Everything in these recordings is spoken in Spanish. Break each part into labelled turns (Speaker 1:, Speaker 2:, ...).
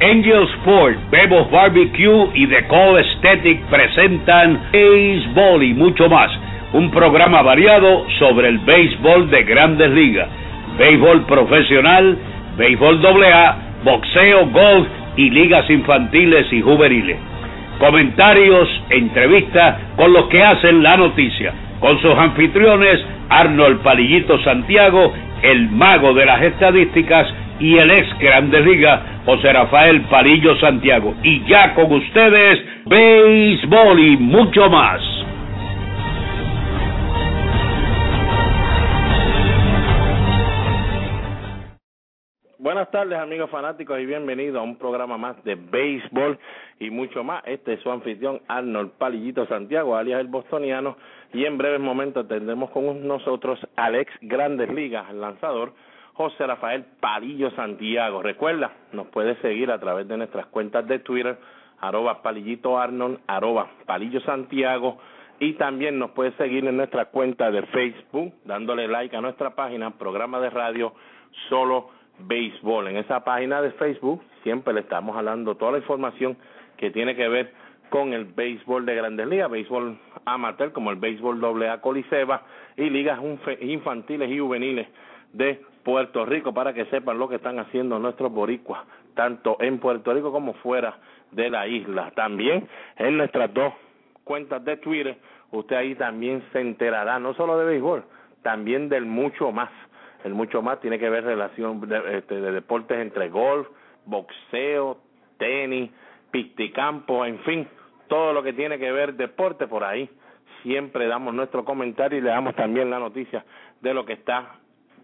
Speaker 1: Angel Sport, Bebo's Barbecue y The Call Aesthetic presentan Béisbol y mucho más. Un programa variado sobre el béisbol de grandes ligas, béisbol profesional, béisbol AA, boxeo, golf y ligas infantiles y juveniles. Comentarios, entrevistas con los que hacen la noticia. Con sus anfitriones, Arnold Palillito Santiago, el mago de las estadísticas, y el ex Grandes Ligas, José Rafael Palillo Santiago. Y ya con ustedes, béisbol y mucho más.
Speaker 2: Buenas tardes amigos fanáticos y bienvenidos a un programa más de béisbol y mucho más. Este es su anfitrión Arnold Palillito Santiago, alias el bostoniano, y en breves momentos tendremos con nosotros al ex Grandes Ligas, el lanzador José Rafael Palillo Santiago. Recuerda, nos puede seguir a través de nuestras cuentas de Twitter, arroba Palillito Arnold, arroba Palillo Santiago, y también nos puede seguir en nuestra cuenta de Facebook, dándole like a nuestra página, programa de radio Solo Béisbol. En esa página de Facebook siempre le estamos hablando toda la información que tiene que ver con el béisbol de grandes ligas, béisbol amateur como el béisbol AA Coliseba y ligas infantiles y juveniles de Puerto Rico para que sepan lo que están haciendo nuestros boricuas, tanto en Puerto Rico como fuera de la isla. También en nuestras dos cuentas de Twitter, usted ahí también se enterará no solo de béisbol, también del mucho más. El mucho más tiene que ver relación de, este, de deportes entre golf, boxeo, tenis, pisticampo, en fin, todo lo que tiene que ver deporte por ahí. Siempre damos nuestro comentario y le damos también la noticia de lo que está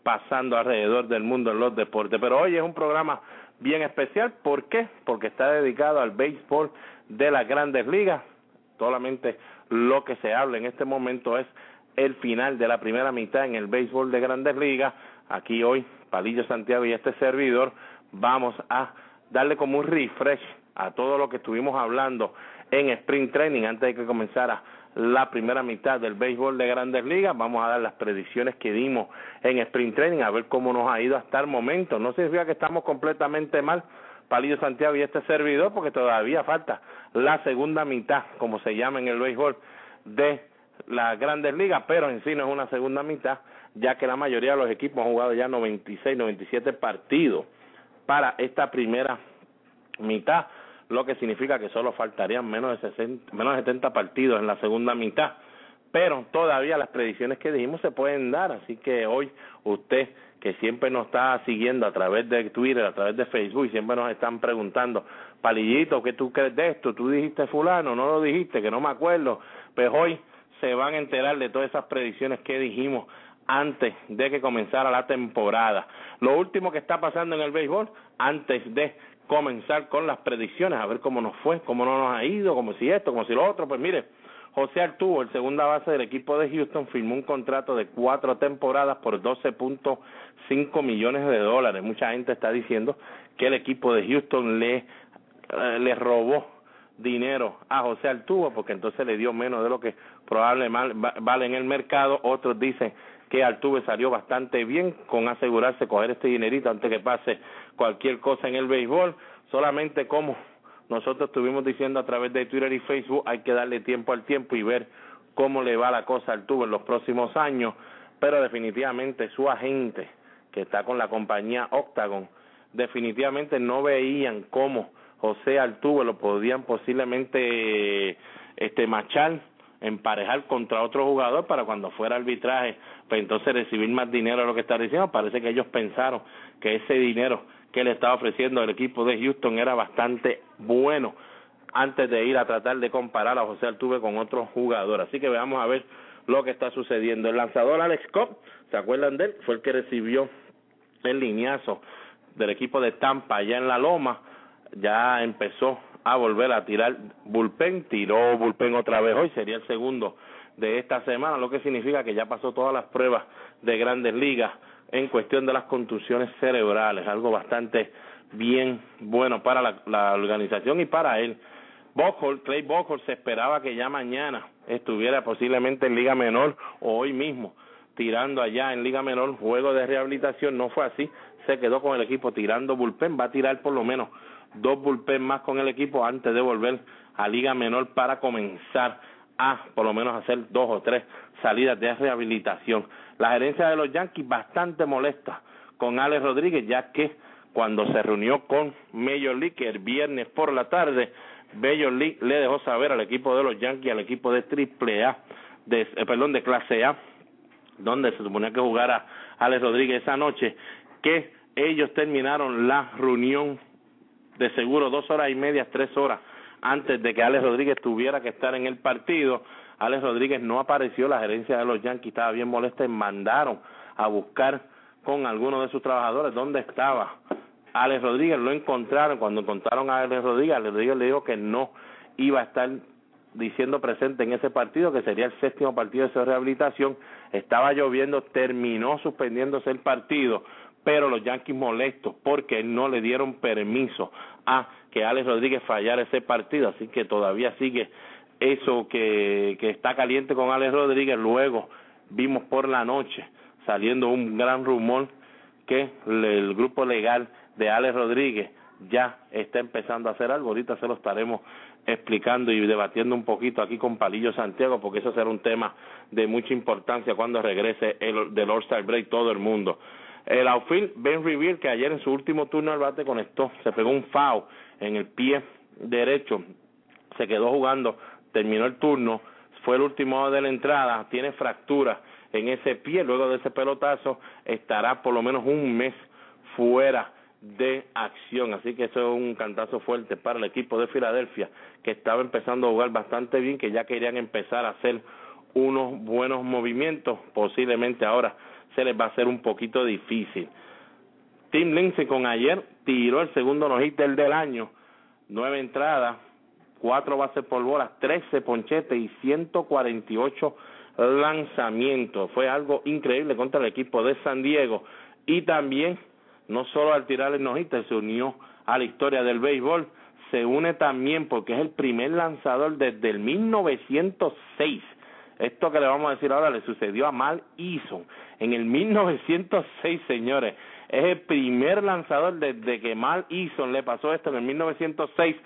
Speaker 2: pasando alrededor del mundo en los deportes. Pero hoy es un programa bien especial. ¿Por qué? Porque está dedicado al béisbol de las grandes ligas. Solamente lo que se habla en este momento es el final de la primera mitad en el béisbol de grandes ligas. Aquí hoy, Palillo Santiago y este servidor, vamos a darle como un refresh a todo lo que estuvimos hablando en Spring Training antes de que comenzara la primera mitad del béisbol de grandes ligas. Vamos a dar las predicciones que dimos en Sprint Training, a ver cómo nos ha ido hasta el momento. No significa que estamos completamente mal, Palillo Santiago y este servidor, porque todavía falta la segunda mitad, como se llama en el béisbol de las grandes ligas, pero en sí no es una segunda mitad, ya que la mayoría de los equipos han jugado ya 96, 97 partidos para esta primera mitad lo que significa que solo faltarían menos de, 60, menos de 70 partidos en la segunda mitad. Pero todavía las predicciones que dijimos se pueden dar, así que hoy usted que siempre nos está siguiendo a través de Twitter, a través de Facebook, siempre nos están preguntando, Palillito, ¿qué tú crees de esto? ¿Tú dijiste fulano? ¿No lo dijiste? Que no me acuerdo. Pues hoy se van a enterar de todas esas predicciones que dijimos antes de que comenzara la temporada. Lo último que está pasando en el béisbol, antes de comenzar con las predicciones, a ver cómo nos fue, cómo no nos ha ido, como si esto, como si lo otro. Pues mire, José Arturo, el segunda base del equipo de Houston, firmó un contrato de cuatro temporadas por 12.5 millones de dólares. Mucha gente está diciendo que el equipo de Houston le, eh, le robó dinero a José Arturo porque entonces le dio menos de lo que probablemente vale en el mercado. Otros dicen que Altuve salió bastante bien con asegurarse coger este dinerito antes que pase cualquier cosa en el béisbol. Solamente como nosotros estuvimos diciendo a través de Twitter y Facebook, hay que darle tiempo al tiempo y ver cómo le va la cosa a Altuve en los próximos años. Pero definitivamente su agente, que está con la compañía Octagon, definitivamente no veían cómo José Altuve lo podían posiblemente este machar emparejar contra otro jugador para cuando fuera arbitraje, pues entonces recibir más dinero de lo que está diciendo. Parece que ellos pensaron que ese dinero que le estaba ofreciendo el equipo de Houston era bastante bueno antes de ir a tratar de comparar a José Altuve con otro jugador. Así que veamos a ver lo que está sucediendo. El lanzador Alex Cobb, ¿se acuerdan de él? Fue el que recibió el lineazo del equipo de Tampa allá en la Loma, ya empezó a volver a tirar bullpen, tiró bullpen otra vez hoy, sería el segundo de esta semana, lo que significa que ya pasó todas las pruebas de grandes ligas en cuestión de las contusiones cerebrales, algo bastante bien bueno para la, la organización y para él. Clay Bockhol se esperaba que ya mañana estuviera posiblemente en Liga Menor o hoy mismo tirando allá en Liga Menor, juego de rehabilitación, no fue así, se quedó con el equipo tirando bullpen, va a tirar por lo menos dos bullpen más con el equipo antes de volver a Liga Menor para comenzar a por lo menos hacer dos o tres salidas de rehabilitación. La gerencia de los Yankees bastante molesta con Alex Rodríguez, ya que cuando se reunió con Major League el viernes por la tarde, Major League le dejó saber al equipo de los Yankees, al equipo de Triple A, de, eh, perdón, de clase A, donde se suponía que jugara Alex Rodríguez esa noche, que ellos terminaron la reunión de seguro dos horas y media, tres horas antes de que Alex Rodríguez tuviera que estar en el partido. Alex Rodríguez no apareció, la gerencia de los Yankees estaba bien molesta y mandaron a buscar con algunos de sus trabajadores dónde estaba Alex Rodríguez. Lo encontraron, cuando encontraron a Alex Rodríguez, Alex Rodríguez le dijo que no iba a estar diciendo presente en ese partido, que sería el séptimo partido de su rehabilitación. Estaba lloviendo, terminó suspendiéndose el partido, pero los Yankees molestos porque no le dieron permiso a que Alex Rodríguez fallara ese partido, así que todavía sigue eso que, que está caliente con Alex Rodríguez. Luego vimos por la noche saliendo un gran rumor que el grupo legal de Alex Rodríguez ya está empezando a hacer algo. Ahorita se lo estaremos explicando y debatiendo un poquito aquí con Palillo Santiago, porque eso será un tema de mucha importancia cuando regrese el del All-Star Break todo el mundo. El outfield, Ben Revere, que ayer en su último turno al bate conectó, se pegó un foul en el pie derecho, se quedó jugando, terminó el turno, fue el último de la entrada, tiene fractura en ese pie, luego de ese pelotazo estará por lo menos un mes fuera de acción. Así que eso es un cantazo fuerte para el equipo de Filadelfia, que estaba empezando a jugar bastante bien, que ya querían empezar a hacer unos buenos movimientos. Posiblemente ahora se les va a hacer un poquito difícil. Tim Lindsay con ayer tiró el segundo no del del año, nueve entradas, cuatro bases por bolas, trece ponchetes y ciento cuarenta y ocho lanzamientos. Fue algo increíble contra el equipo de San Diego y también no solo al tirar el nojita se unió a la historia del béisbol, se une también porque es el primer lanzador desde el 1906. Esto que le vamos a decir ahora le sucedió a Mal Eason en el 1906, señores. Es el primer lanzador desde que Mal Eason le pasó esto en el 1906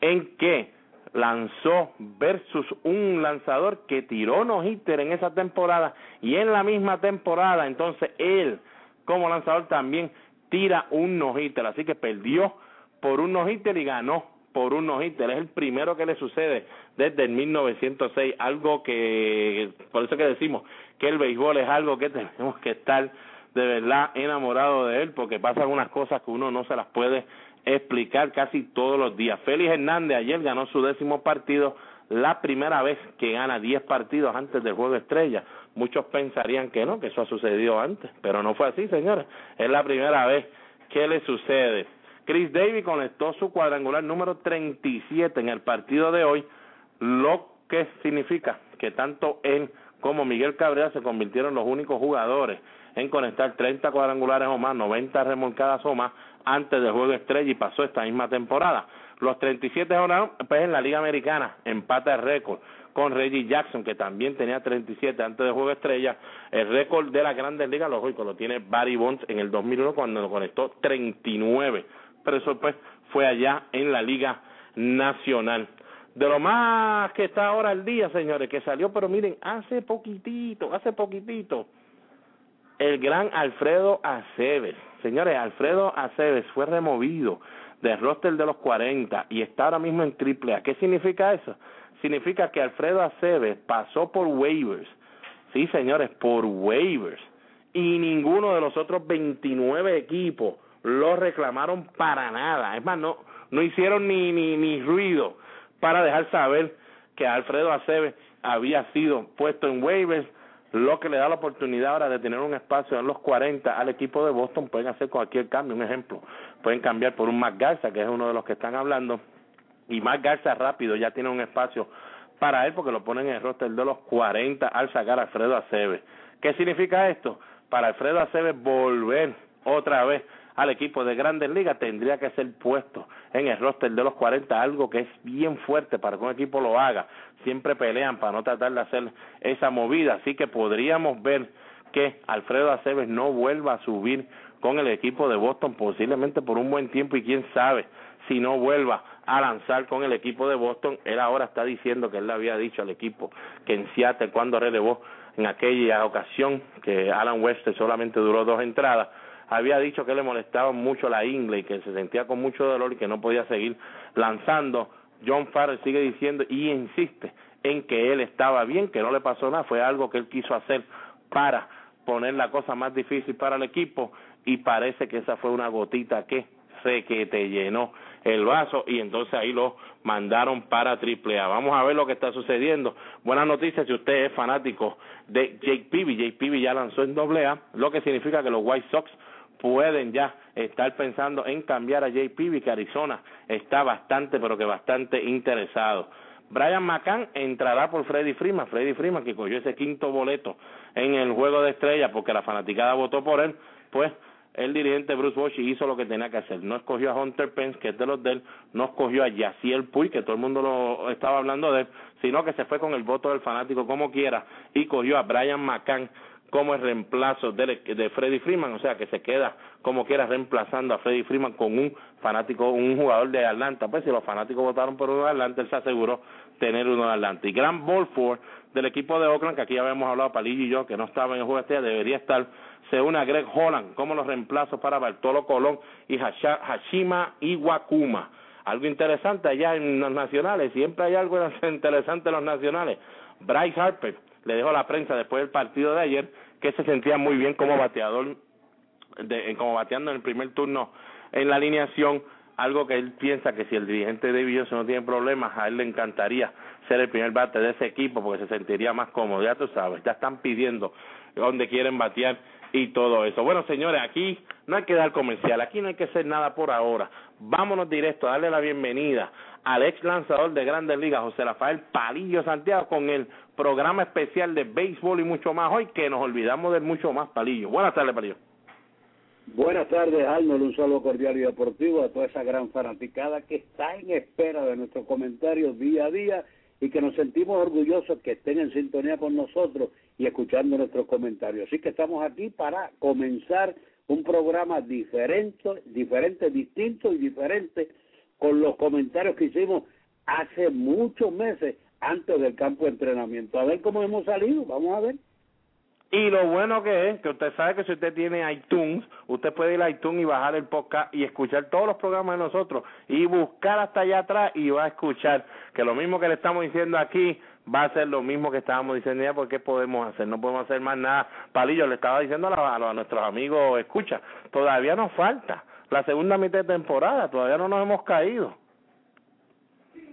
Speaker 2: en que lanzó versus un lanzador que tiró no hitter en esa temporada y en la misma temporada entonces él como lanzador también tira un no-hitter, así que perdió por un no-hitter y ganó por un no-hitter. Es el primero que le sucede desde el 1906, algo que, por eso que decimos que el béisbol es algo que tenemos que estar de verdad enamorado de él, porque pasan unas cosas que uno no se las puede explicar casi todos los días. Félix Hernández ayer ganó su décimo partido, la primera vez que gana diez partidos antes del juego estrella. Muchos pensarían que no, que eso ha sucedido antes, pero no fue así, señores. Es la primera vez que le sucede. Chris Davis conectó su cuadrangular número 37 en el partido de hoy, lo que significa que tanto él como Miguel Cabrera se convirtieron los únicos jugadores en conectar 30 cuadrangulares o más, 90 remolcadas o más antes del juego estrella y pasó esta misma temporada. Los 37 ahora pues en la Liga Americana, empata el récord con Reggie Jackson, que también tenía 37 antes del juego estrella. El récord de la Grandes Ligas, lógico, lo tiene Barry Bonds en el 2001 cuando lo conectó 39. Pero eso pues fue allá en la Liga Nacional. De lo más que está ahora el día, señores, que salió, pero miren, hace poquitito, hace poquitito, el gran Alfredo Aceves. Señores, Alfredo Aceves fue removido del roster de los 40 y está ahora mismo en triple A. ¿Qué significa eso? Significa que Alfredo Aceves pasó por waivers. Sí, señores, por waivers. Y ninguno de los otros 29 equipos lo reclamaron para nada. Es más, no, no hicieron ni, ni, ni ruido para dejar saber que Alfredo Aceves había sido puesto en waivers, lo que le da la oportunidad ahora de tener un espacio en los 40 al equipo de Boston, pueden hacer cualquier cambio, un ejemplo, pueden cambiar por un Matt Garza, que es uno de los que están hablando, y Matt Garza rápido ya tiene un espacio para él porque lo ponen en el roster de los 40 al sacar a Alfredo Aceves. ¿Qué significa esto? Para Alfredo Aceves volver otra vez al equipo de Grandes Ligas tendría que ser puesto en el roster de los 40, algo que es bien fuerte para que un equipo lo haga. Siempre pelean para no tratar de hacer esa movida, así que podríamos ver que Alfredo Aceves no vuelva a subir con el equipo de Boston posiblemente por un buen tiempo y quién sabe si no vuelva a lanzar con el equipo de Boston. Él ahora está diciendo que él le había dicho al equipo que en Seattle cuando relevó en aquella ocasión que Alan West solamente duró dos entradas, había dicho que le molestaba mucho la ingle y que se sentía con mucho dolor y que no podía seguir lanzando. John Farrell sigue diciendo y insiste en que él estaba bien, que no le pasó nada, fue algo que él quiso hacer para poner la cosa más difícil para el equipo y parece que esa fue una gotita que sé que te llenó el vaso y entonces ahí lo mandaron para triple A. Vamos a ver lo que está sucediendo. Buenas noticias si usted es fanático de Jake Peavy. Jake Peavy ya lanzó en doble A, lo que significa que los White Sox pueden ya estar pensando en cambiar a Jake Peavy, que Arizona está bastante, pero que bastante interesado. Brian McCann entrará por Freddy Freeman, Freddy Freeman que cogió ese quinto boleto en el juego de estrella porque la fanaticada votó por él, pues el dirigente Bruce Bochy hizo lo que tenía que hacer. No escogió a Hunter Pence, que es de los de él, no escogió a Yaciel Puy, que todo el mundo lo estaba hablando de él, sino que se fue con el voto del fanático como quiera y cogió a Brian McCann como el reemplazo de, de Freddy Freeman, o sea que se queda como quiera reemplazando a Freddy Freeman con un fanático, un jugador de Atlanta. Pues si los fanáticos votaron por uno de Atlanta, él se aseguró tener uno de Atlanta. Y Gran Bolford del equipo de Oakland, que aquí ya habíamos hablado, Palillo y yo, que no estaba en el juego este, debería estar se une a Greg Holland como los reemplazos para Bartolo Colón y Hashima Iwakuma. Algo interesante allá en los nacionales, siempre hay algo interesante en los nacionales. Bryce Harper le dejó a la prensa después del partido de ayer que se sentía muy bien como bateador, de, como bateando en el primer turno en la alineación, algo que él piensa que si el dirigente de Johnson no tiene problemas, a él le encantaría ser el primer bate de ese equipo porque se sentiría más cómodo, ya tú sabes, ya están pidiendo donde quieren batear y todo eso. Bueno, señores, aquí no hay que dar comercial, aquí no hay que hacer nada por ahora. Vámonos directo a darle la bienvenida al ex lanzador de Grandes Ligas, José Rafael Palillo Santiago, con el programa especial de béisbol y mucho más hoy, que nos olvidamos de mucho más, Palillo. Buenas tardes, Palillo.
Speaker 3: Buenas tardes, Arnold. Un saludo cordial y deportivo a toda esa gran fanaticada que está en espera de nuestros comentarios día a día y que nos sentimos orgullosos que estén en sintonía con nosotros y escuchando nuestros comentarios. Así que estamos aquí para comenzar un programa diferente, diferente, distinto y diferente con los comentarios que hicimos hace muchos meses antes del campo de entrenamiento. A ver cómo hemos salido, vamos a ver.
Speaker 2: Y lo bueno que es que usted sabe que si usted tiene iTunes, usted puede ir a iTunes y bajar el podcast y escuchar todos los programas de nosotros y buscar hasta allá atrás y va a escuchar que lo mismo que le estamos diciendo aquí va a ser lo mismo que estábamos diciendo ya porque podemos hacer, no podemos hacer más nada. Palillo le estaba diciendo a, a nuestros amigos, escucha, todavía nos falta la segunda mitad de temporada, todavía no nos hemos caído.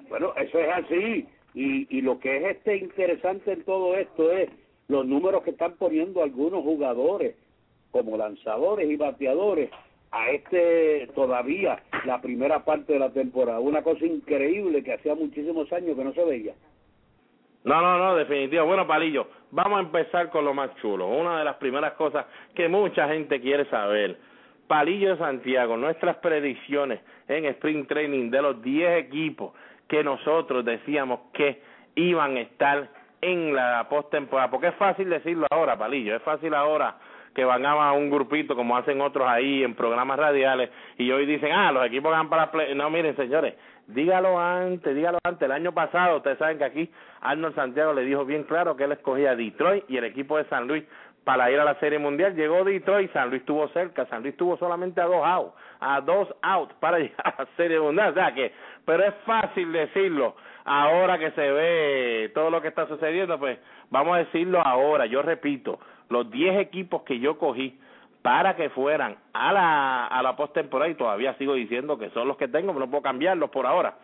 Speaker 3: Bueno, eso es así y, y lo que es este interesante en todo esto es los números que están poniendo algunos jugadores como lanzadores y bateadores a este todavía la primera parte de la temporada. Una cosa increíble que hacía muchísimos años que no se veía.
Speaker 2: No, no, no, definitivo. Bueno, Palillo, vamos a empezar con lo más chulo. Una de las primeras cosas que mucha gente quiere saber. Palillo Santiago, nuestras predicciones en Spring Training de los 10 equipos que nosotros decíamos que iban a estar en la postemporada, porque es fácil decirlo ahora, Palillo, es fácil ahora que van a un grupito como hacen otros ahí en programas radiales y hoy dicen, ah, los equipos van para play. No, miren, señores, dígalo antes, dígalo antes. El año pasado, ustedes saben que aquí Arnold Santiago le dijo bien claro que él escogía Detroit y el equipo de San Luis para ir a la Serie Mundial. Llegó Detroit, San Luis estuvo cerca, San Luis estuvo solamente a dos outs, a dos outs para llegar a la Serie Mundial. O sea que, pero es fácil decirlo ahora que se ve todo lo que está sucediendo, pues vamos a decirlo ahora, yo repito, los 10 equipos que yo cogí para que fueran a la, a la postemporada y todavía sigo diciendo que son los que tengo, no puedo cambiarlos por ahora.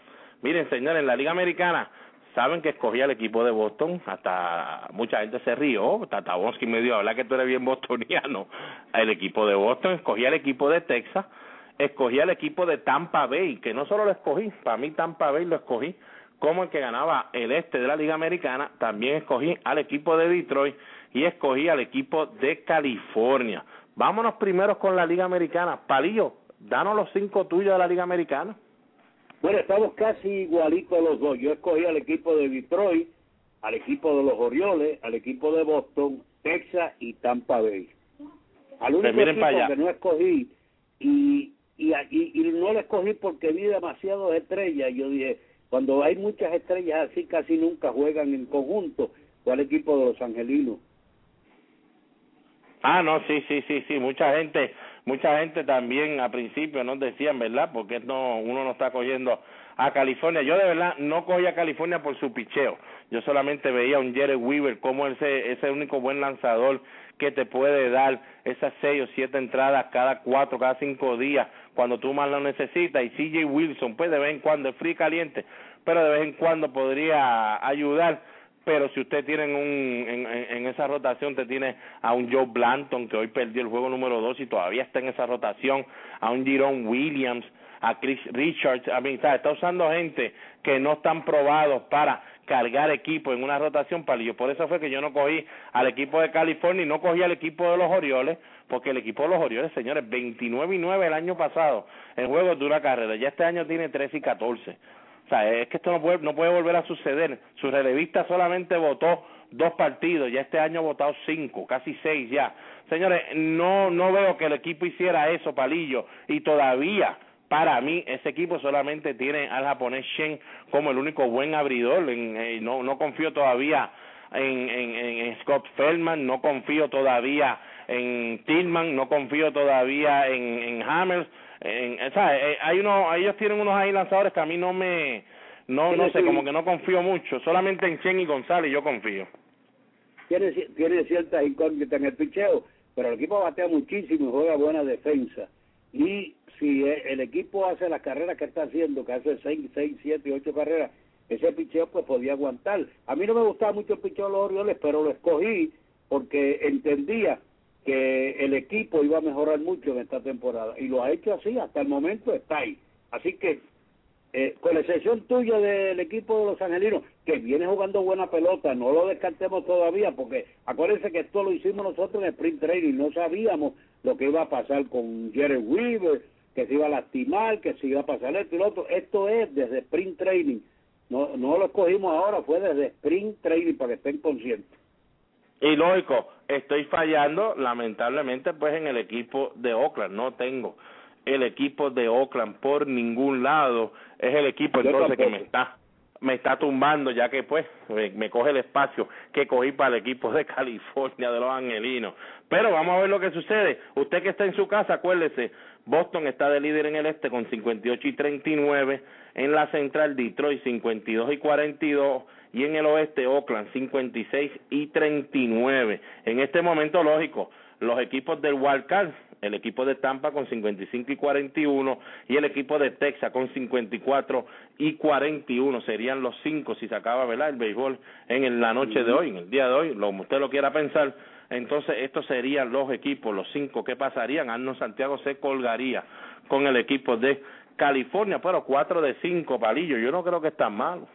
Speaker 2: Miren, señores, en la Liga Americana, saben que escogí al equipo de Boston, hasta mucha gente se rió, Tatabonsky me dio, habla que tú eres bien bostoniano, el equipo de Boston, escogí al equipo de Texas, escogí al equipo de Tampa Bay, que no solo lo escogí, para mí Tampa Bay lo escogí como el que ganaba el este de la Liga Americana, también escogí al equipo de Detroit y escogí al equipo de California. Vámonos primero con la Liga Americana. Palillo, danos los cinco tuyos de la Liga Americana.
Speaker 3: Bueno, estamos casi igualitos los dos. Yo escogí al equipo de Detroit, al equipo de los Orioles, al equipo de Boston, Texas y Tampa Bay. Al único
Speaker 2: Pues
Speaker 3: equipo que no escogí y, y, y, y no lo escogí porque vi demasiadas estrellas. Yo dije, cuando hay muchas estrellas así, casi nunca juegan en conjunto. Fue al equipo de los Angelinos.
Speaker 2: Ah, no, sí, sí, sí, sí, mucha gente, mucha gente también a principio nos decían, ¿verdad? Porque no, uno no está cogiendo a California. Yo de verdad no cogí a California por su picheo. Yo solamente veía a un Jerry Weaver como ese, ese único buen lanzador que te puede dar esas seis o siete entradas cada cuatro, cada cinco días cuando tú más lo necesitas. Y CJ Wilson, pues de vez en cuando es frío y caliente, pero de vez en cuando podría ayudar pero si usted tiene en, un, en, en, esa rotación, te tiene a un Joe Blanton, que hoy perdió el juego número dos y todavía está en esa rotación, a un Jerome Williams, a Chris Richards, a mí, ¿sabe? está usando gente que no están probados para cargar equipo en una rotación palillo. Por eso fue que yo no cogí al equipo de California y no cogí al equipo de los Orioles, porque el equipo de los Orioles, señores, 29 y 9 el año pasado en juegos de una carrera, ya este año tiene 13 y 14. O sea, es que esto no puede, no puede volver a suceder. Su relevista solamente votó dos partidos, ya este año ha votado cinco, casi seis ya. Señores, no, no veo que el equipo hiciera eso, Palillo, y todavía, para mí, ese equipo solamente tiene al japonés Shen como el único buen abridor. En, eh, no, no confío todavía en, en, en Scott Feldman, no confío todavía en Tillman, no confío todavía en, en Hammers en, o sea, eh, hay uno, ellos tienen unos ahí lanzadores que a mí no me, no, no sé, como que no confío mucho, solamente en Chen y González yo confío.
Speaker 3: Tiene, tiene ciertas incógnitas en el picheo, pero el equipo batea muchísimo y juega buena defensa. Y si el equipo hace las carreras que está haciendo, que hace 6, 6, 7, 8 carreras, ese picheo pues podía aguantar. A mí no me gustaba mucho el picheo de los Orioles, pero lo escogí porque entendía que el equipo iba a mejorar mucho en esta temporada y lo ha hecho así, hasta el momento está ahí. Así que, eh, con la excepción tuya del equipo de los angelinos, que viene jugando buena pelota, no lo descartemos todavía, porque acuérdense que esto lo hicimos nosotros en Sprint Training, no sabíamos lo que iba a pasar con Jerry Weaver, que se iba a lastimar, que se iba a pasar esto y lo otro. Esto es desde Sprint Training, no, no lo escogimos ahora, fue desde Sprint Training para que estén conscientes.
Speaker 2: Y lógico, estoy fallando lamentablemente pues en el equipo de Oakland, no tengo el equipo de Oakland por ningún lado, es el equipo
Speaker 3: Yo
Speaker 2: entonces que me está me está tumbando ya que pues me, me coge el espacio que cogí para el equipo de California de los Angelinos. Pero vamos a ver lo que sucede. Usted que está en su casa, acuérdese, Boston está de líder en el este con 58 y 39, en la central Detroit 52 y 42 y en el oeste Oakland 56 y 39. En este momento lógico, los equipos del Wildcard, el equipo de Tampa con 55 y 41 y el equipo de Texas con 54 y 41 serían los cinco si se acaba ¿verdad? el béisbol en el- la noche de hoy, en el día de hoy, lo como usted lo quiera pensar. Entonces estos serían los equipos, los cinco que pasarían. Arnold Santiago se colgaría con el equipo de California, pero cuatro de cinco palillos. Yo no creo que es tan malo.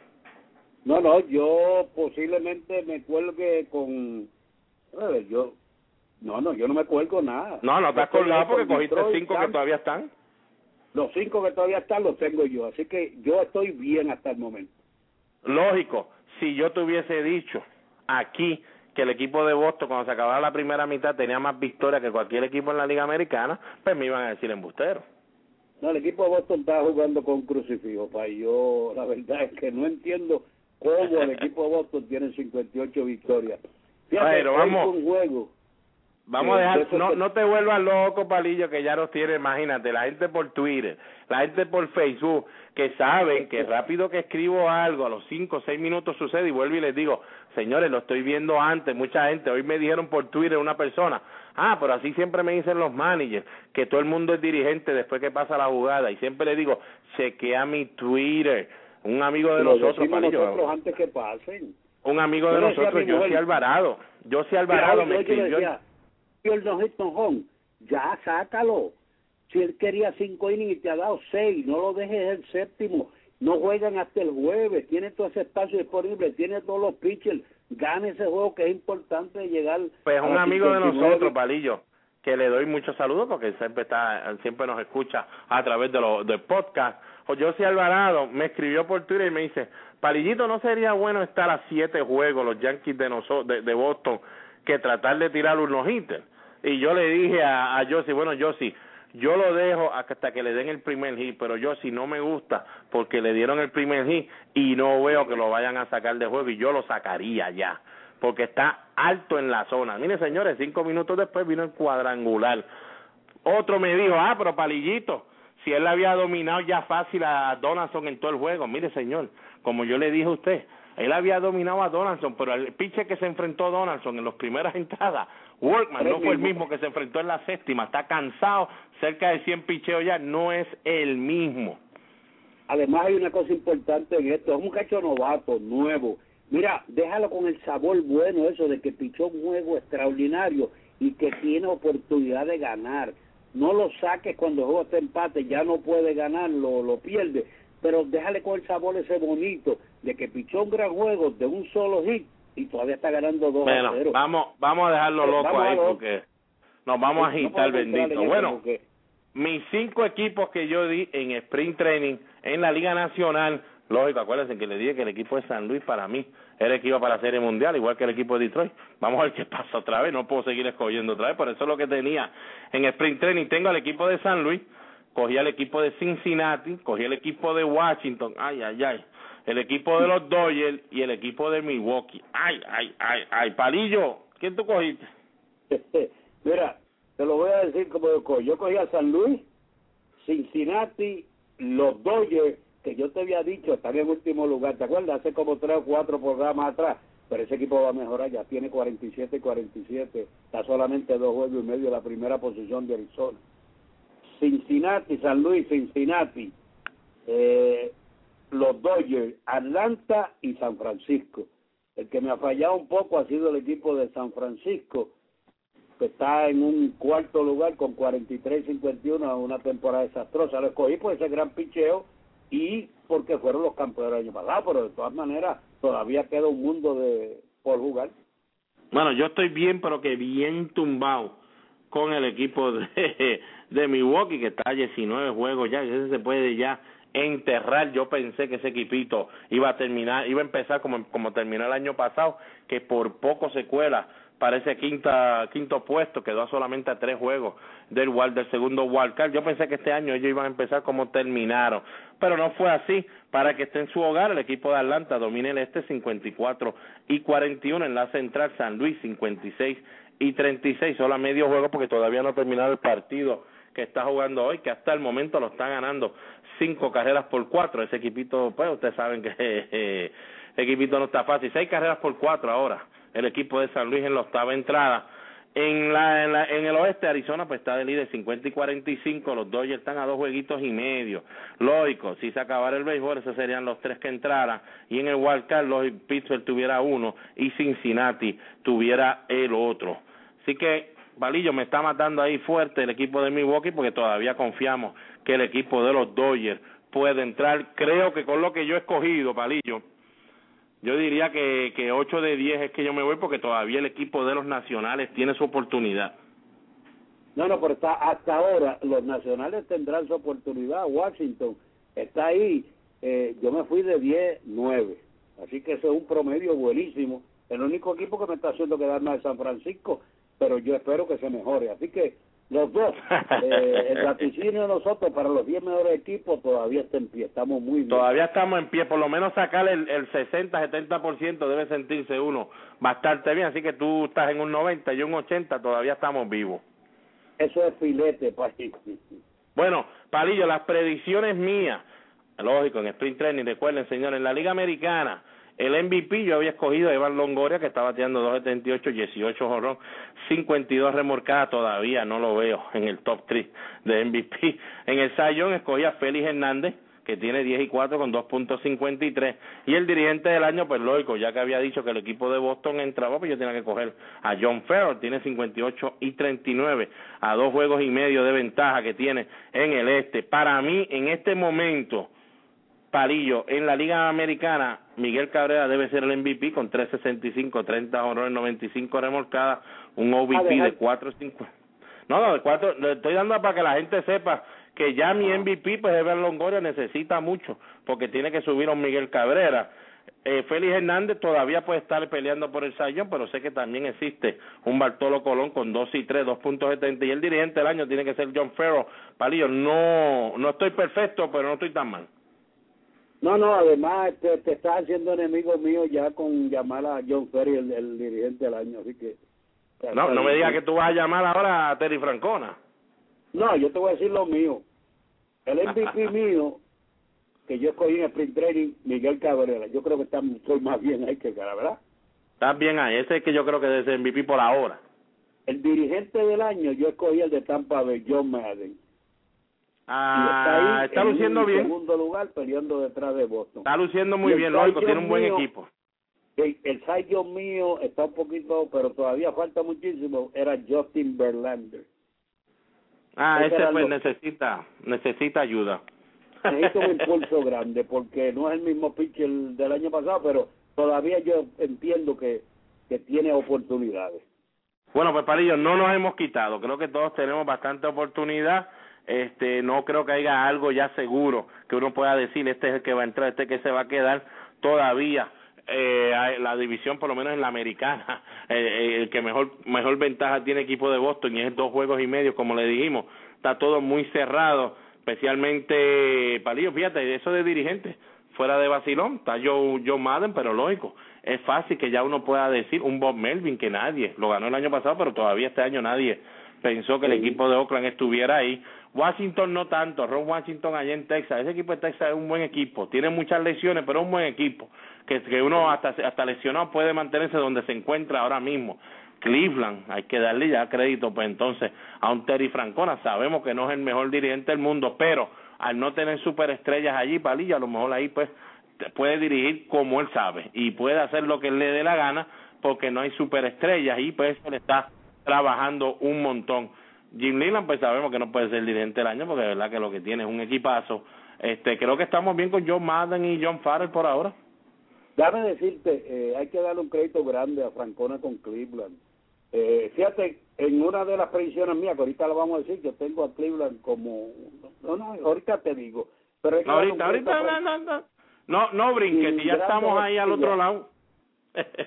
Speaker 3: No, no, yo posiblemente me cuelgue con... A ver, yo... No, no, yo no me cuelgo nada.
Speaker 2: No, no te has colgado porque
Speaker 3: con
Speaker 2: cogiste cinco que todavía están.
Speaker 3: Los cinco que todavía están los tengo yo, así que yo estoy bien hasta el momento.
Speaker 2: Lógico, si yo te hubiese dicho aquí que el equipo de Boston cuando se acababa la primera mitad tenía más victorias que cualquier equipo en la Liga Americana, pues me iban a decir embustero.
Speaker 3: No, el equipo de Boston está jugando con crucifijo, pa. y yo la verdad es que no entiendo cómo el equipo de Boston tiene 58 victorias. Fíjate,
Speaker 2: Pero vamos-
Speaker 3: un juego.
Speaker 2: Vamos
Speaker 3: Sí,
Speaker 2: a dejar, no, no te vuelvas loco, Palillo, que ya los tiene, imagínate, la gente por Twitter, la gente por Facebook, que saben que rápido que escribo algo, a los cinco o seis minutos sucede y vuelvo y les digo, señores, lo estoy viendo antes, mucha gente, hoy me dijeron por Twitter una persona, ah, pero así siempre me dicen los managers, que todo el mundo es dirigente después que pasa la jugada, y siempre le digo, chequea mi Twitter, un amigo de nosotros, Palillo,
Speaker 3: nosotros antes que pasen.
Speaker 2: un amigo de nosotros, José Alvarado, José Alvarado me escribió,
Speaker 3: decía, "Yo el no hit no home, ya sácalo. Si él quería cinco innings y te ha dado seis, no lo dejes el séptimo. No juegan hasta el jueves, tiene todo ese espacio disponible, tiene todos los pitchers. Gane ese juego que es importante llegar.
Speaker 2: pues un amigo de
Speaker 3: 59.
Speaker 2: nosotros, Palillo, que le doy muchos saludos porque siempre está, siempre nos escucha a través de los del podcast. José Alvarado me escribió por Twitter y me dice, Palillito, ¿no sería bueno estar a siete juegos los Yankees de nosotros, de, de Boston, que tratar de tirar unos hitters? Y yo le dije a, a bueno, Josie, yo lo dejo hasta que le den el primer hit, pero yo no me gusta porque le dieron el primer hit y no veo que lo vayan a sacar de juego y yo lo sacaría ya, porque está alto en la zona. Mire señores, cinco minutos después vino el cuadrangular. Otro me dijo, ah, pero Palillito, si él había dominado ya fácil a Donaldson en todo el juego. Mire señor, como yo le dije a usted, él había dominado a Donaldson, pero el pitcher que se enfrentó a Donaldson en las primeras entradas, Workman, no fue el mismo que se enfrentó en la séptima, está cansado, cerca de 100 picheos ya, no es el mismo.
Speaker 3: Además hay una cosa importante en esto, es un muchacho novato, nuevo. Mira, déjalo con el sabor bueno eso de que pichó un juego extraordinario y que tiene oportunidad de ganar. No lo saques cuando el juego está empate, ya no puede ganar, lo, lo pierde. Pero déjale con el sabor ese bonito de que pichó un gran juego de un solo hit y todavía está ganando 2 a 0.
Speaker 2: vamos, vamos a dejarlo
Speaker 3: Pero
Speaker 2: loco ahí porque nos vamos a agitar, bendito. Bueno,
Speaker 3: porque-
Speaker 2: mis cinco equipos que yo di en Sprint Training en la Liga Nacional, lógico, acuérdense que le dije que el equipo de San Luis para mí era el que iba para la Serie Mundial, igual que el equipo de Detroit. Vamos a ver qué pasa otra vez, no puedo seguir escogiendo otra vez, por eso es lo que tenía en Sprint Training. Tengo al equipo de San Luis, cogí al equipo de Cincinnati, cogí el equipo de Washington, ay, ay, ay, el equipo de los Dodgers y el equipo de Milwaukee. Ay, ay, ay, ay, Palillo, ¿quién tú cogiste?
Speaker 3: Mira, te lo voy a decir como yo cogí. Yo cogí a San Luis, Cincinnati, los Dodgers, que yo te había dicho, están en último lugar. ¿Te acuerdas? Hace como tres o cuatro programas atrás. Pero ese equipo va a mejorar, ya tiene 47 y 47. Está solamente dos juegos y medio de la primera posición de Arizona. Cincinnati, San Luis, Cincinnati, eh, los Dodgers, Atlanta y San Francisco. El que me ha fallado un poco ha sido el equipo de San Francisco, que está en un cuarto lugar con 43-51, una temporada desastrosa. Lo escogí por ese gran picheo y porque fueron los campeones del año pasado, pero de todas maneras todavía queda un mundo de por jugar.
Speaker 2: Bueno, yo estoy bien, pero que bien tumbado con el equipo de, de Milwaukee, que está a 19 juegos ya, ese se puede ya enterrar. Yo pensé que ese equipito iba a terminar, iba a empezar como, como terminó el año pasado, que por poco se cuela para ese quinta, quinto puesto, quedó solamente a tres juegos del, del segundo wildcard. Yo pensé que este año ellos iban a empezar como terminaron, pero no fue así. Para que esté en su hogar, el equipo de Atlanta domina el este 54 y 41, en la central San Luis 56 y 36, solo a medio juego porque todavía no ha terminado el partido que está jugando hoy, que hasta el momento lo está ganando cinco carreras por cuatro. Ese equipito, pues ustedes saben que eh, equipito no está fácil. Seis carreras por cuatro ahora. El equipo de San Luis en la octava entrada. En, la, en, la, en el oeste, Arizona pues está de líder 50 y 45. Los Dodgers están a dos jueguitos y medio. Lógico, si se acabara el béisbol, esos serían los tres que entraran. Y en el Wild Card, los Pittsburgh tuviera uno y Cincinnati tuviera el otro. Así que, Valillo, me está matando ahí fuerte el equipo de Milwaukee porque todavía confiamos que el equipo de los Dodgers puede entrar. Creo que con lo que yo he escogido, Palillo, yo diría que, que 8 de 10 es que yo me voy porque todavía el equipo de los nacionales tiene su oportunidad.
Speaker 3: No, no, pero está, hasta ahora los nacionales tendrán su oportunidad. Washington está ahí. Eh, yo me fui de 10-9. Así que ese es un promedio buenísimo. El único equipo que me está haciendo quedarme es San Francisco, pero yo espero que se mejore. Así que los dos, eh, el vaticinio de nosotros para los 10 mejores equipos todavía está en pie. Estamos muy bien.
Speaker 2: Todavía estamos en pie, por lo menos sacar el, el 60-70% debe sentirse uno bastante bien. Así que tú estás en un 90 y un 80, todavía estamos vivos.
Speaker 3: Eso es filete, país.
Speaker 2: Bueno, Palillo, las predicciones mías, lógico, en Sprint Training, recuerden, señores, en la Liga Americana, el MVP yo había escogido a Evan Longoria, que está bateando 2.78, 18 jorrón, 52 remorcadas, todavía no lo veo en el top 3 de MVP. En el Sayón escogí a Félix Hernández, que tiene 10 y 4 con 2.53. Y el dirigente del año, pues lógico, ya que había dicho que el equipo de Boston entraba, pues yo tenía que coger a John Farrell, tiene 58 y 39, a dos juegos y medio de ventaja que tiene en el este. Para mí, en este momento, Palillo, en la Liga Americana, Miguel Cabrera debe ser el MVP con 3.65, 30 honores, 95 remolcadas, un OVP de 4.50. No, no, de 4, le estoy dando para que la gente sepa que ya mi MVP, pues Ever Longoria necesita mucho, porque tiene que subir a un Miguel Cabrera. Eh, Félix Hernández todavía puede estar peleando por el Sayón, pero sé que también existe un Bartolo Colón con 2 y 3, 2.70, y el dirigente del año tiene que ser John Ferro. Palillo, no, no estoy perfecto, pero no estoy tan mal.
Speaker 3: No, no, además te, te estás haciendo enemigo mío ya con llamar a John Ferry el, el dirigente del año, así que...
Speaker 2: No, no me digas que tú vas a llamar ahora a Terry Francona.
Speaker 3: No, yo te voy a decir lo mío. El MVP mío, que yo escogí en Sprint Training, Miguel Cabrera. Yo creo que está, estoy más bien ahí que cara, ¿verdad?
Speaker 2: Estás bien ahí. Ese es que yo creo que debe ser MVP por ahora.
Speaker 3: El dirigente del año, yo escogí el de Tampa Bay, John Madden.
Speaker 2: Ah, está,
Speaker 3: en
Speaker 2: luciendo bien.
Speaker 3: segundo lugar peleando detrás de Boston.
Speaker 2: Está luciendo muy bien, lógico, tiene un buen
Speaker 3: mío-
Speaker 2: equipo.
Speaker 3: El, el side mío está un poquito, pero todavía falta muchísimo, era Justin Verlander.
Speaker 2: Ah,
Speaker 3: Ese
Speaker 2: pues necesita, necesita ayuda.
Speaker 3: Necesita un impulso grande porque no es el mismo pitcher del año pasado, pero todavía yo entiendo que, que tiene oportunidades.
Speaker 2: Bueno, pues Palillo, no nos hemos quitado. Creo que todos tenemos bastante oportunidad. Este, no creo que haya algo ya seguro que uno pueda decir, este es el que va a entrar, este que se va a quedar todavía. Eh, la división, por lo menos en la americana, eh, eh, el que mejor mejor ventaja tiene equipo de Boston y es dos juegos y medio, como le dijimos, está todo muy cerrado, especialmente Palillo, fíjate, eso de dirigentes, fuera de vacilón, está Joe, Joe Madden, pero lógico, es fácil que ya uno pueda decir un Bob Melvin que nadie, lo ganó el año pasado, pero todavía este año nadie pensó que el equipo de Oakland estuviera ahí. Washington no tanto, Ron Washington allá en Texas, ese equipo de Texas es un buen equipo, tiene muchas lesiones, pero es un buen equipo, que, uno hasta, lesionado puede mantenerse donde se encuentra ahora mismo. Cleveland, hay que darle ya crédito, pues entonces a un Terry Francona, sabemos que no es el mejor dirigente del mundo, pero al no tener superestrellas allí, Palillo, a lo mejor ahí pues puede dirigir como él sabe y puede hacer lo que él le dé la gana porque no hay superestrellas y pues le está trabajando un montón. Jim Leland pues sabemos que no puede ser dirigente del año porque de verdad que lo que tiene es un equipazo. Este, creo que estamos bien con John Madden y John Farrell por ahora.
Speaker 3: Dame decirte, eh, hay que darle un crédito grande a Francona con Cleveland. Eh, fíjate, en una de las predicciones mías, que ahorita la vamos a decir, yo tengo a Cleveland como... No, no, ahorita te digo. Pero que
Speaker 2: ahorita, ahorita, no, no, no, no, no brinques, si ya estamos ahí al otro lado.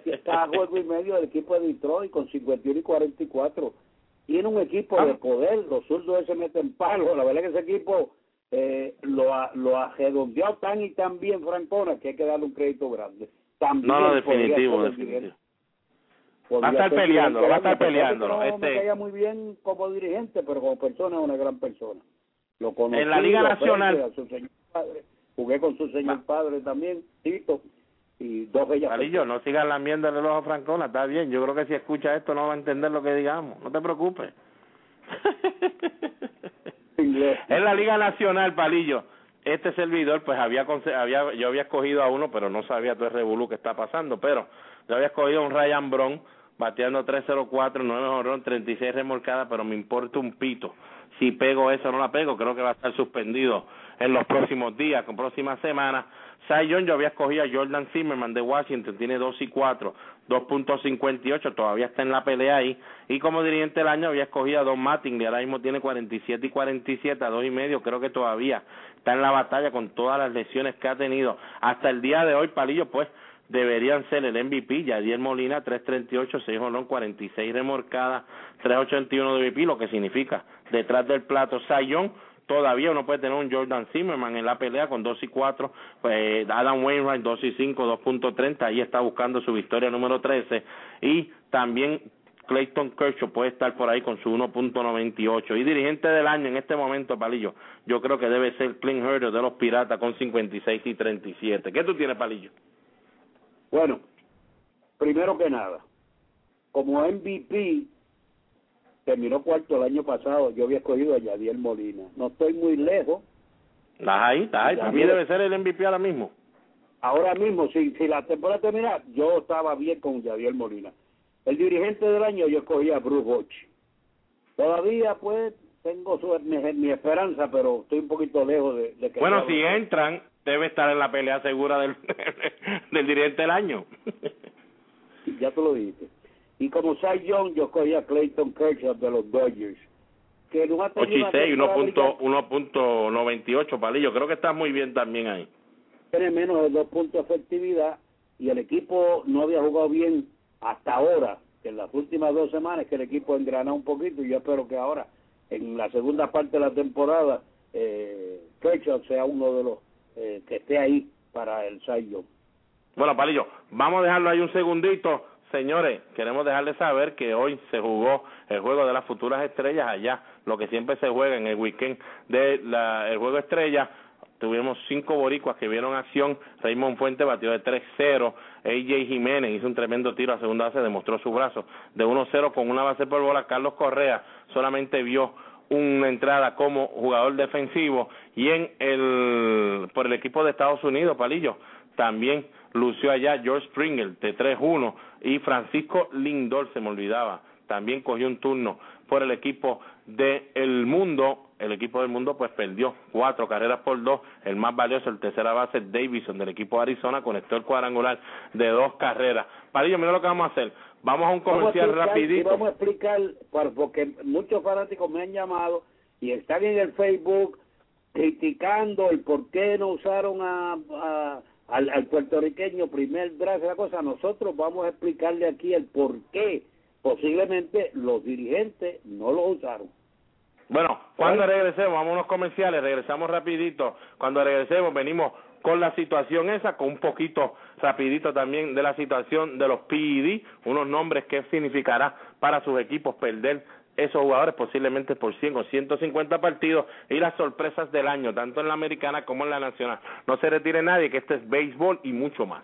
Speaker 3: está a juego y medio del equipo de Detroit con 51 y 44. Tiene un equipo
Speaker 2: Ah.
Speaker 3: de poder, los zurdos ese meten palo. La verdad que ese equipo eh, lo ha, lo ha redondeado tan y tan bien Francona que hay que darle un crédito grande. También
Speaker 2: No, no, definitivo, definitivo. Va a estar peleando, va a estar peleándolo,
Speaker 3: No me
Speaker 2: este-
Speaker 3: caía muy bien como dirigente, pero como persona es una gran persona. Lo conocí,
Speaker 2: En la Liga Nacional.
Speaker 3: padre. Jugué con su señor padre también, Tito, y dos bellas
Speaker 2: Palillo, no sigas lambiendo el ojo a Francona, está bien. Yo creo que si escucha esto no va a entender lo que digamos. No te preocupes.
Speaker 3: Inglés.
Speaker 2: en la Liga Nacional, Palillo, este servidor, pues había, había yo había escogido a uno, pero no sabía todo el revolú que está pasando, pero yo había escogido a un Ryan Brown, bateando 304, 9 honrón, 36 remolcadas, pero me importa un pito. Si pego eso o no la pego, creo que va a estar suspendido en los próximos días, con próximas semanas. Cy Young, yo había escogido a Jordan Zimmerman de Washington, tiene 2 y 4, 2.58, todavía está en la pelea ahí. Y como dirigente del año había escogido a Don Mattingly, ahora mismo tiene 47 y 47, a 2 y medio, creo que todavía está en la batalla con todas las lesiones que ha tenido. Hasta el día de hoy, Palillo, pues deberían ser el MVP, Yadier Molina 338, 6 honrón, 46 remorcadas, 381 de MVP, lo que significa detrás del plato Sayón, todavía uno puede tener un Jordan Zimmerman en la pelea con 2 y 4, pues Adam Wainwright 2 y 5, 2.30, ahí está buscando su victoria número 13 y también Clayton Kershaw puede estar por ahí con su 1.98 y dirigente del año en este momento, Palillo, yo creo que debe ser Clint Herder de los Piratas con 56 y 37. ¿Qué tú tienes, Palillo?
Speaker 3: Bueno, primero que nada, como MVP terminó cuarto el año pasado, yo había escogido a Yadiel Molina. No estoy muy lejos,
Speaker 2: Estás ahí, estás ahí. Para mí debe ser el MVP ahora mismo.
Speaker 3: Ahora mismo, si, si la temporada termina, yo estaba bien con Javier Molina. El dirigente del año yo escogía a Bruce Bochy. Todavía, pues, tengo su, mi, mi esperanza, pero estoy un poquito lejos de, de que...
Speaker 2: Bueno, si entran, debe estar en la pelea segura del, del dirigente del año.
Speaker 3: ya tú lo dijiste. Y como Cy Young, yo escogí a Clayton Kershaw de los Dodgers. Que no ha tenido
Speaker 2: 86, 1.98 palillo. Creo que está muy bien también ahí.
Speaker 3: Tiene menos de dos puntos de efectividad y el equipo no había jugado bien hasta ahora, que en las últimas dos semanas que el equipo engrana un poquito y yo espero que ahora, en la segunda parte de la temporada, eh, Kershaw sea uno de los eh, que esté ahí para el Young.
Speaker 2: Bueno, Palillo, vamos a dejarlo ahí un segundito. Señores, queremos dejarles saber que hoy se jugó el juego de las futuras estrellas allá, lo que siempre se juega en el weekend del el juego estrella. Tuvimos cinco boricuas que vieron acción. Raymond Fuente batió de 3-0. AJ Jiménez hizo un tremendo tiro a segunda base, demostró su brazo de 1-0 con una base por bola. Carlos Correa solamente vio una entrada como jugador defensivo y en el por el equipo de Estados Unidos, Palillo, también lució allá George Springer de 3-1 y Francisco Lindor, se me olvidaba, también cogió un turno por el equipo de El Mundo. El equipo del Mundo pues perdió cuatro carreras por dos. El más valioso, el tercera base, Davison del equipo de Arizona, conectó el cuadrangular de dos carreras. Palillo, mira lo que vamos a hacer. Vamos a un comercial
Speaker 3: vamos a
Speaker 2: rapidito.
Speaker 3: Vamos a explicar, porque muchos fanáticos me han llamado y están en el Facebook criticando el por qué no usaron a, a al, al puertorriqueño primer draft la cosa, nosotros vamos a explicarle aquí el por qué posiblemente los dirigentes no lo usaron.
Speaker 2: Bueno, cuando regresemos, vamos a unos comerciales, regresamos rapidito. Cuando regresemos venimos con la situación esa, con un poquito rapidito también de la situación de los PED, unos nombres que significará para sus equipos perder esos jugadores posiblemente por 100 o 150 partidos y las sorpresas del año, tanto en la americana como en la nacional. No se retire nadie, que este es béisbol y mucho más.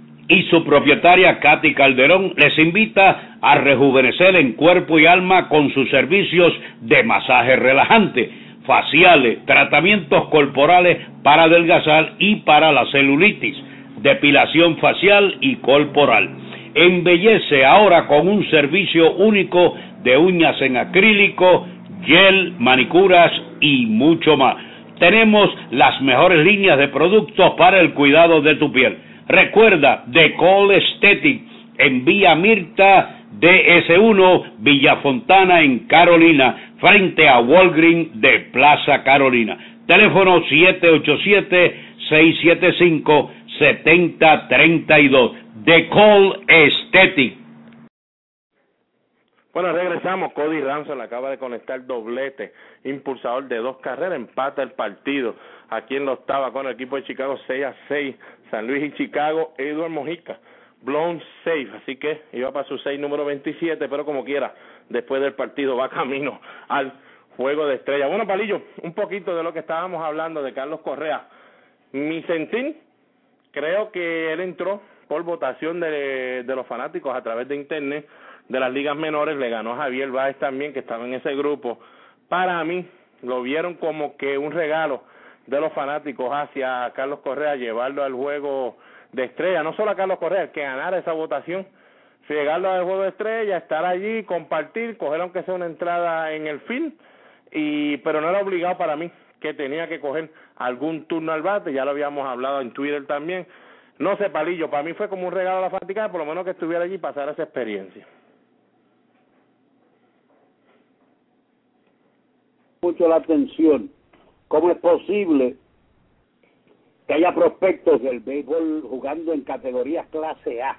Speaker 1: y su propietaria Katy Calderón les invita a rejuvenecer en cuerpo y alma con sus servicios de masaje relajante faciales, tratamientos corporales para adelgazar y para la celulitis, depilación facial y corporal. Embellece ahora con un servicio único de uñas en acrílico, gel, manicuras y mucho más. Tenemos las mejores líneas de productos para el cuidado de tu piel. Recuerda, Decol Aesthetic en Vía Mirta DS1 Villafontana en Carolina, frente a Walgreen de Plaza Carolina. Teléfono 787-675-7032. The Call Aesthetic.
Speaker 2: Bueno, regresamos. Cody Ransom acaba de conectar doblete, impulsador de dos carreras, empata el partido. Aquí en la octava con el equipo de Chicago 6 a 6, San Luis y Chicago, Edward Mojica blown safe, así que iba para su 6 número 27, pero como quiera, después del partido va camino al juego de estrella. Bueno, Palillo, un poquito de lo que estábamos hablando de Carlos Correa. Mi sentir creo que él entró por votación de, de los fanáticos a través de internet de las ligas menores, le ganó a Javier Báez también, que estaba en ese grupo. Para mí, lo vieron como que un regalo de los fanáticos hacia Carlos Correa, llevarlo al juego de estrella, no solo a Carlos Correa, que ganara esa votación, llegarlo al juego de estrella, estar allí, compartir, coger aunque sea una entrada en el film, y pero no era obligado para mí que tenía que coger algún turno al bate, ya lo habíamos hablado en Twitter también. No sé, Palillo, para mí fue como un regalo a la fanaticada, por lo menos que estuviera allí y pasara esa experiencia.
Speaker 3: Mucho la atención. ¿Cómo es posible que haya prospectos del béisbol jugando en categorías clase A?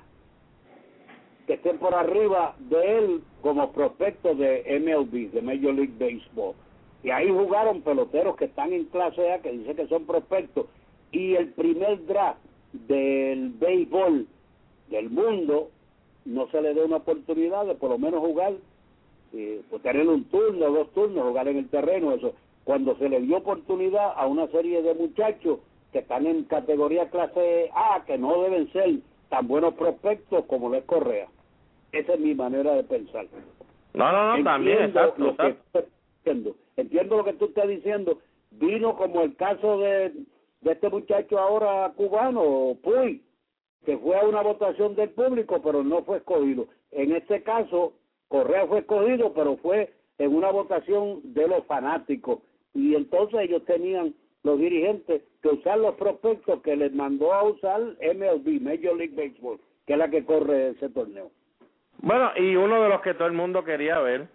Speaker 3: que estén por arriba de él como prospectos de MLB, de Major League Baseball. Y ahí jugaron peloteros que están en clase A, que dice que son prospectos. Y el primer draft del béisbol del mundo no se le dio una oportunidad de por lo menos jugar, eh, pues tener un turno, dos turnos, jugar en el terreno, eso. Cuando se le dio oportunidad a una serie de muchachos que están en categoría clase A, que no deben ser tan buenos prospectos como les Correa. Esa es mi manera de pensar.
Speaker 2: No, no, no, también, exacto,
Speaker 3: lo que entiendo. entiendo lo que tú estás diciendo. Vino como el caso de, de este muchacho ahora cubano, Puy, que fue a una votación del público, pero no fue escogido. En este caso, Correa fue escogido, pero fue en una votación de los fanáticos. Y entonces ellos tenían los dirigentes que usar los prospectos que les mandó a usar MLB, Major League Baseball, que es la que corre ese torneo.
Speaker 2: Bueno, y uno de los que todo el mundo quería ver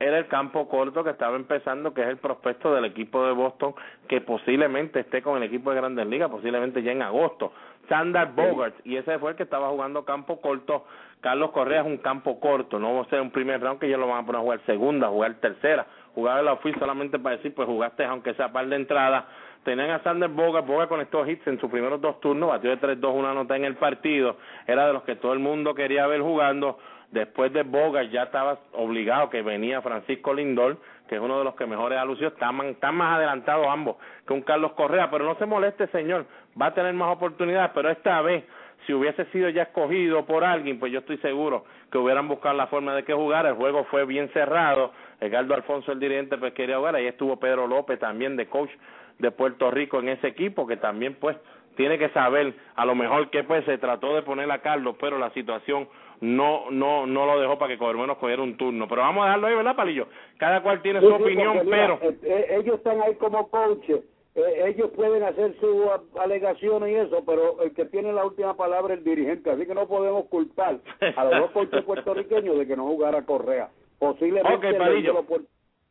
Speaker 2: era el campo corto que estaba empezando, que es el prospecto del equipo de Boston, que posiblemente esté con el equipo de Grandes Ligas, posiblemente ya en agosto. Sandar Bogart, y ese fue el que estaba jugando campo corto. Carlos Correa es un campo corto, no va a ser un primer round que ellos lo van a poner a jugar segunda, jugar tercera. Jugar la office solamente para decir, pues jugaste aunque sea par de entrada. Tenían a Sander Bogart, Bogart con estos hits en sus primeros dos turnos, batió de 3-2 una nota en el partido. Era de los que todo el mundo quería ver jugando Después de Bogart ya estaba obligado que venía Francisco Lindor, que es uno de los que mejores alusió, están, están más adelantados ambos que un Carlos Correa, pero no se moleste señor, va a tener más oportunidades, pero esta vez si hubiese sido ya escogido por alguien, pues yo estoy seguro que hubieran buscado la forma de que jugar. El juego fue bien cerrado. Edgardo Alfonso, el dirigente, pues quería jugar. Ahí estuvo Pedro López también de coach de Puerto Rico en ese equipo, que también pues tiene que saber a lo mejor que pues se trató de poner a Carlos, pero la situación no no no lo dejó para que por menos cogiera un turno. Pero vamos a dejarlo ahí, ¿verdad, Palillo? Cada cual tiene su opinión, pero...
Speaker 3: Eh, eh, ellos están ahí como coaches, eh, ellos pueden hacer sus alegaciones y eso, pero el que tiene la última palabra es el dirigente, así que no podemos culpar a los dos coaches puertorriqueños de que no jugara Correa. Posiblemente
Speaker 2: okay,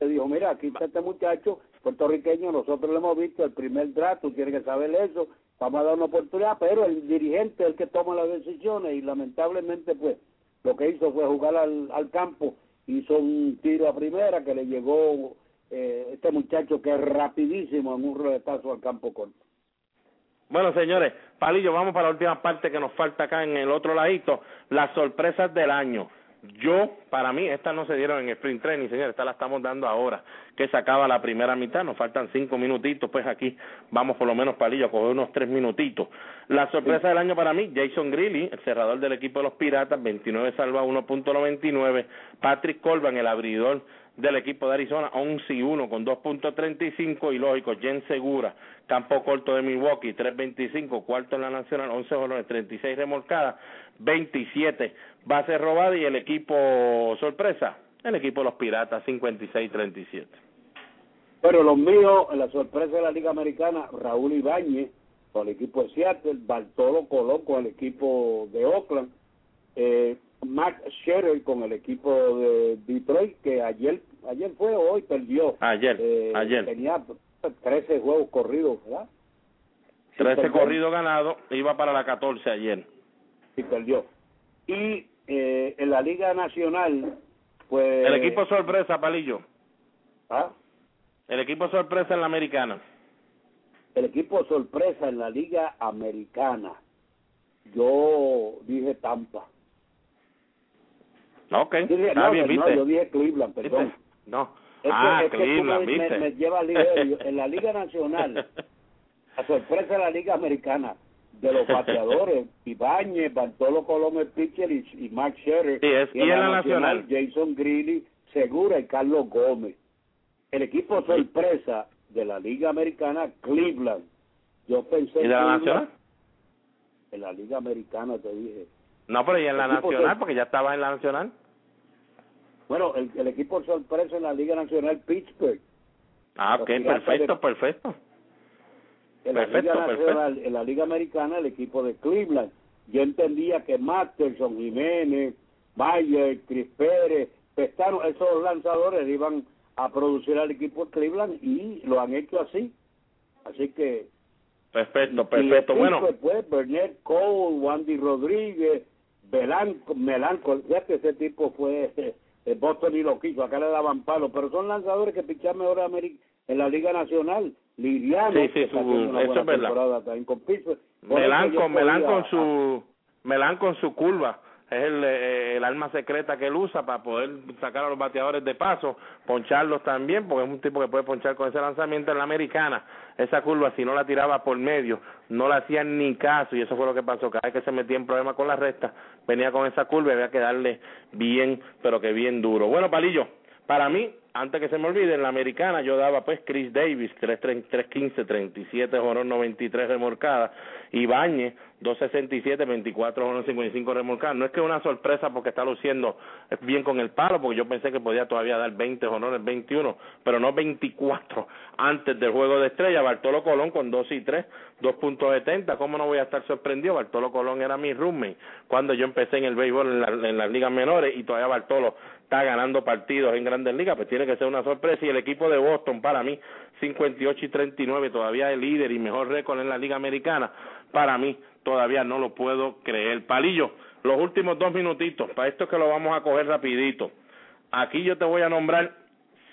Speaker 3: le dijo, mira, aquí está este muchacho puertorriqueño, nosotros lo hemos visto, el primer draft, tú tienes que saber eso, vamos a dar una oportunidad, pero el dirigente es el que toma las decisiones y lamentablemente pues lo que hizo fue jugar al, al campo, hizo un tiro a primera que le llegó eh, este muchacho que es rapidísimo en un roletazo al campo corto.
Speaker 2: Bueno, señores, Palillo, vamos para la última parte que nos falta acá en el otro ladito, las sorpresas del año. Yo, para mí, estas no se dieron en el sprint training, señor, estas la estamos dando ahora, que se acaba la primera mitad, nos faltan cinco minutitos, pues aquí vamos por lo menos palillo a coger unos tres minutitos. La sorpresa del año para mí, Jason Greeley, el cerrador del equipo de los Piratas, 29 salva 1.99, Patrick Colban, el abridor del equipo de Arizona, 11 y 1 con 2.35 y lógico, Jen Segura, campo corto de Milwaukee, 3.25, cuarto en la nacional, 11 jolones, 36 remolcadas, 27 bases robadas y el equipo sorpresa, el equipo de los Piratas, 56-37.
Speaker 3: Bueno, los míos, en la sorpresa de la Liga Americana, Raúl Ibáñez con el equipo de Seattle, Bartolo Colón con el equipo de Oakland, eh, Max Scherzer con el equipo de Detroit, que ayer ayer fue o hoy perdió.
Speaker 2: Ayer,
Speaker 3: eh,
Speaker 2: ayer.
Speaker 3: Tenía 13 juegos corridos, ¿verdad?
Speaker 2: 13 corridos ganados, iba para la 14 ayer.
Speaker 3: Y perdió. Y eh, en la Liga Nacional, pues...
Speaker 2: El equipo sorpresa, Palillo.
Speaker 3: ¿Ah?
Speaker 2: El equipo sorpresa en la Americana.
Speaker 3: El equipo sorpresa en la Liga Americana. Yo dije Tampa.
Speaker 2: Ok,
Speaker 3: dije,
Speaker 2: está
Speaker 3: no,
Speaker 2: bien,
Speaker 3: no, yo dije Cleveland, perdón.
Speaker 2: ¿Viste? No.
Speaker 3: Es que-
Speaker 2: ah,
Speaker 3: que
Speaker 2: Cleveland,
Speaker 3: me,
Speaker 2: ¿viste?
Speaker 3: me, lleva ligero. en la Liga Nacional, la sorpresa de la Liga Americana, de los bateadores, Ibáñez, Bartolo Colón el pitcher y, y Mark Scherer.
Speaker 2: Sí, es- y en la nacional.
Speaker 3: Jason Greeley, Segura y Carlos Gómez. El equipo sorpresa de la Liga Americana, Cleveland. Yo pensé
Speaker 2: ¿Y de la
Speaker 3: Cleveland-
Speaker 2: nacional?
Speaker 3: En la Liga Americana te dije.
Speaker 2: No, pero y en la nacional,
Speaker 3: que-
Speaker 2: porque ya estaba en la nacional.
Speaker 3: Bueno, el, el equipo sorpresa en la Liga Nacional, Pittsburgh.
Speaker 2: Ah, ok, perfecto,
Speaker 3: de-
Speaker 2: perfecto.
Speaker 3: En la
Speaker 2: Perfecto,
Speaker 3: Liga
Speaker 2: perfecto.
Speaker 3: Nacional, en la Liga Americana, el equipo de Cleveland. Yo entendía que Masterson, Jiménez, Mayer, Chris Pérez, Pestano, esos lanzadores iban a producir al equipo de Cleveland y lo han hecho así. Así que
Speaker 2: Perfecto,
Speaker 3: y
Speaker 2: perfecto.
Speaker 3: el
Speaker 2: Bueno,
Speaker 3: equipo, pues, Bernard Cole, Wandy Rodríguez, Melanco, Melanco, ya que ese tipo fue eh, Boston y lo quiso, acá le daban palo, pero son lanzadores que pichan mejor en en la Liga Nacional. Liriano,
Speaker 2: Sí, sí, su-
Speaker 3: una
Speaker 2: eso es verdad.
Speaker 3: con
Speaker 2: con su Melán con su curva es el, eh, el arma secreta que él usa para poder sacar a los bateadores de paso, poncharlos también, porque es un tipo que puede ponchar con ese lanzamiento en la americana. Esa curva, si no la tiraba por medio, no la hacían ni caso, y eso fue lo que pasó. Cada vez que se metía en problemas con la recta, venía con esa curva y había que darle bien, pero que bien duro. Bueno, Palillo, para mí, antes que se me olvide, en la americana yo daba pues Chris Davis, 3-15, 37 jorón 93 remolcadas, Ibáñez, 267, 24 jorón 55 remolcadas. No es que una sorpresa porque está luciendo bien con el palo, porque yo pensé que podía todavía dar 20 jorrones, 21, pero no 24 antes del juego de estrella. Bartolo Colón con 2 y 3, 2.70. ¿Cómo no voy a estar sorprendido? Bartolo Colón era mi roommate cuando yo empecé en el béisbol en, la- en las ligas menores y todavía Bartolo está ganando partidos en grandes ligas, pues tiene que ser una sorpresa. Y el equipo de Boston, para mí, 58 y 39, todavía el líder y mejor récord en la liga americana, para mí todavía no lo puedo creer. Palillo, los últimos dos minutitos, para esto es que lo vamos a coger rapidito. Aquí yo te voy a nombrar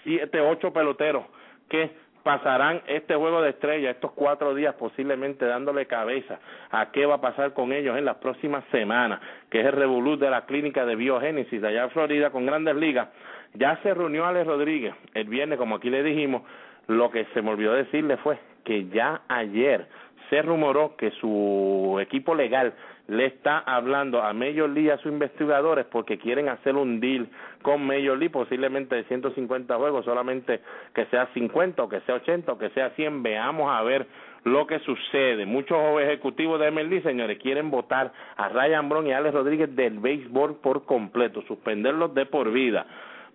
Speaker 2: siete, ocho peloteros que pasarán este juego de estrella estos cuatro días posiblemente dándole cabeza a qué va a pasar con ellos en las próximas semanas, que es el revolú de la clínica de biogénesis de allá en Florida con grandes ligas. Ya se reunió Alex Rodríguez el viernes, como aquí le dijimos, lo que se me olvidó decirle fue que ya ayer se rumoró que su equipo legal le está hablando a Major y a sus investigadores porque quieren hacer un deal con Major League posiblemente de 150 juegos, solamente que sea 50 o que sea 80 o que sea 100, veamos a ver lo que sucede. Muchos ejecutivos de MLB, señores, quieren votar a Ryan Brown y Alex Rodríguez del béisbol por completo, suspenderlos de por vida.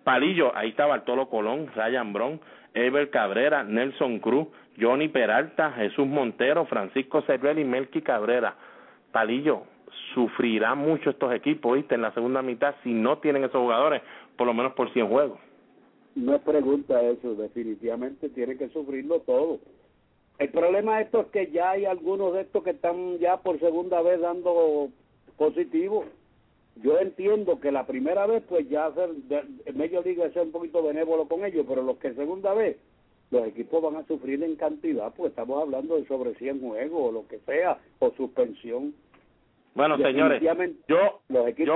Speaker 2: Palillo, ahí está Bartolo Colón, Ryan Brown, Ever Cabrera, Nelson Cruz, Johnny Peralta, Jesús Montero, Francisco Cervel y Melqui Cabrera. Palillo, sufrirán mucho estos equipos, ¿viste? En la segunda mitad, si no tienen esos jugadores, por lo menos por 100 juegos.
Speaker 3: No es pregunta eso, definitivamente tiene que sufrirlo todo. El problema de esto es que ya hay algunos de estos que están ya por segunda vez dando positivo. Yo entiendo que la primera vez, pues ya hacer, Major League es un poquito benévolo con ellos, pero los que segunda vez, los equipos van a sufrir en cantidad, pues estamos hablando de sobre 100 juegos o lo que sea, o suspensión.
Speaker 2: Bueno, señores, yo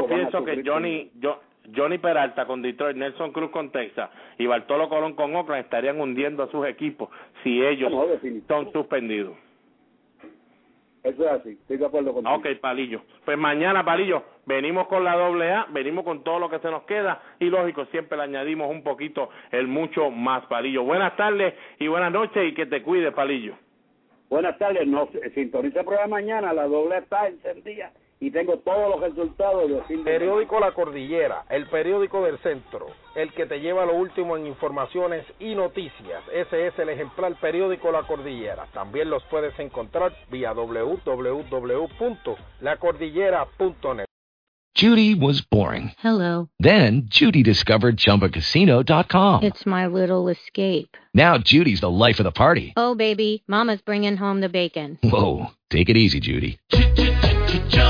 Speaker 2: pienso que Johnny yo, Johnny Peralta con Detroit, Nelson Cruz con Texas y Bartolo Colón con Oakland estarían hundiendo a sus equipos si ellos
Speaker 3: No,
Speaker 2: son suspendidos.
Speaker 3: Eso es así, estoy de acuerdo contigo.
Speaker 2: Ok, Palillo. Pues mañana, Palillo, venimos con la doble A, venimos con todo lo que se nos queda y lógico, siempre le añadimos un poquito el mucho más, Palillo. Buenas tardes y buenas noches y que te cuide, Palillo.
Speaker 3: Buenas tardes, no, sintoniza el programa mañana, la doble está encendida y tengo todos los resultados de fin de
Speaker 4: Periódico La Cordillera, el periódico del centro, el que te lleva lo último en informaciones y noticias. Ese es el ejemplar periódico La Cordillera. También los puedes encontrar vía www.lacordillera.net.
Speaker 5: Judy was boring.
Speaker 6: Hello.
Speaker 5: Then Judy discovered ChumbaCasino.com.
Speaker 6: It's my little escape.
Speaker 5: Now Judy's the life of the party.
Speaker 6: Oh, baby, Mama's bringing home the bacon.
Speaker 5: Whoa, take it easy, Judy.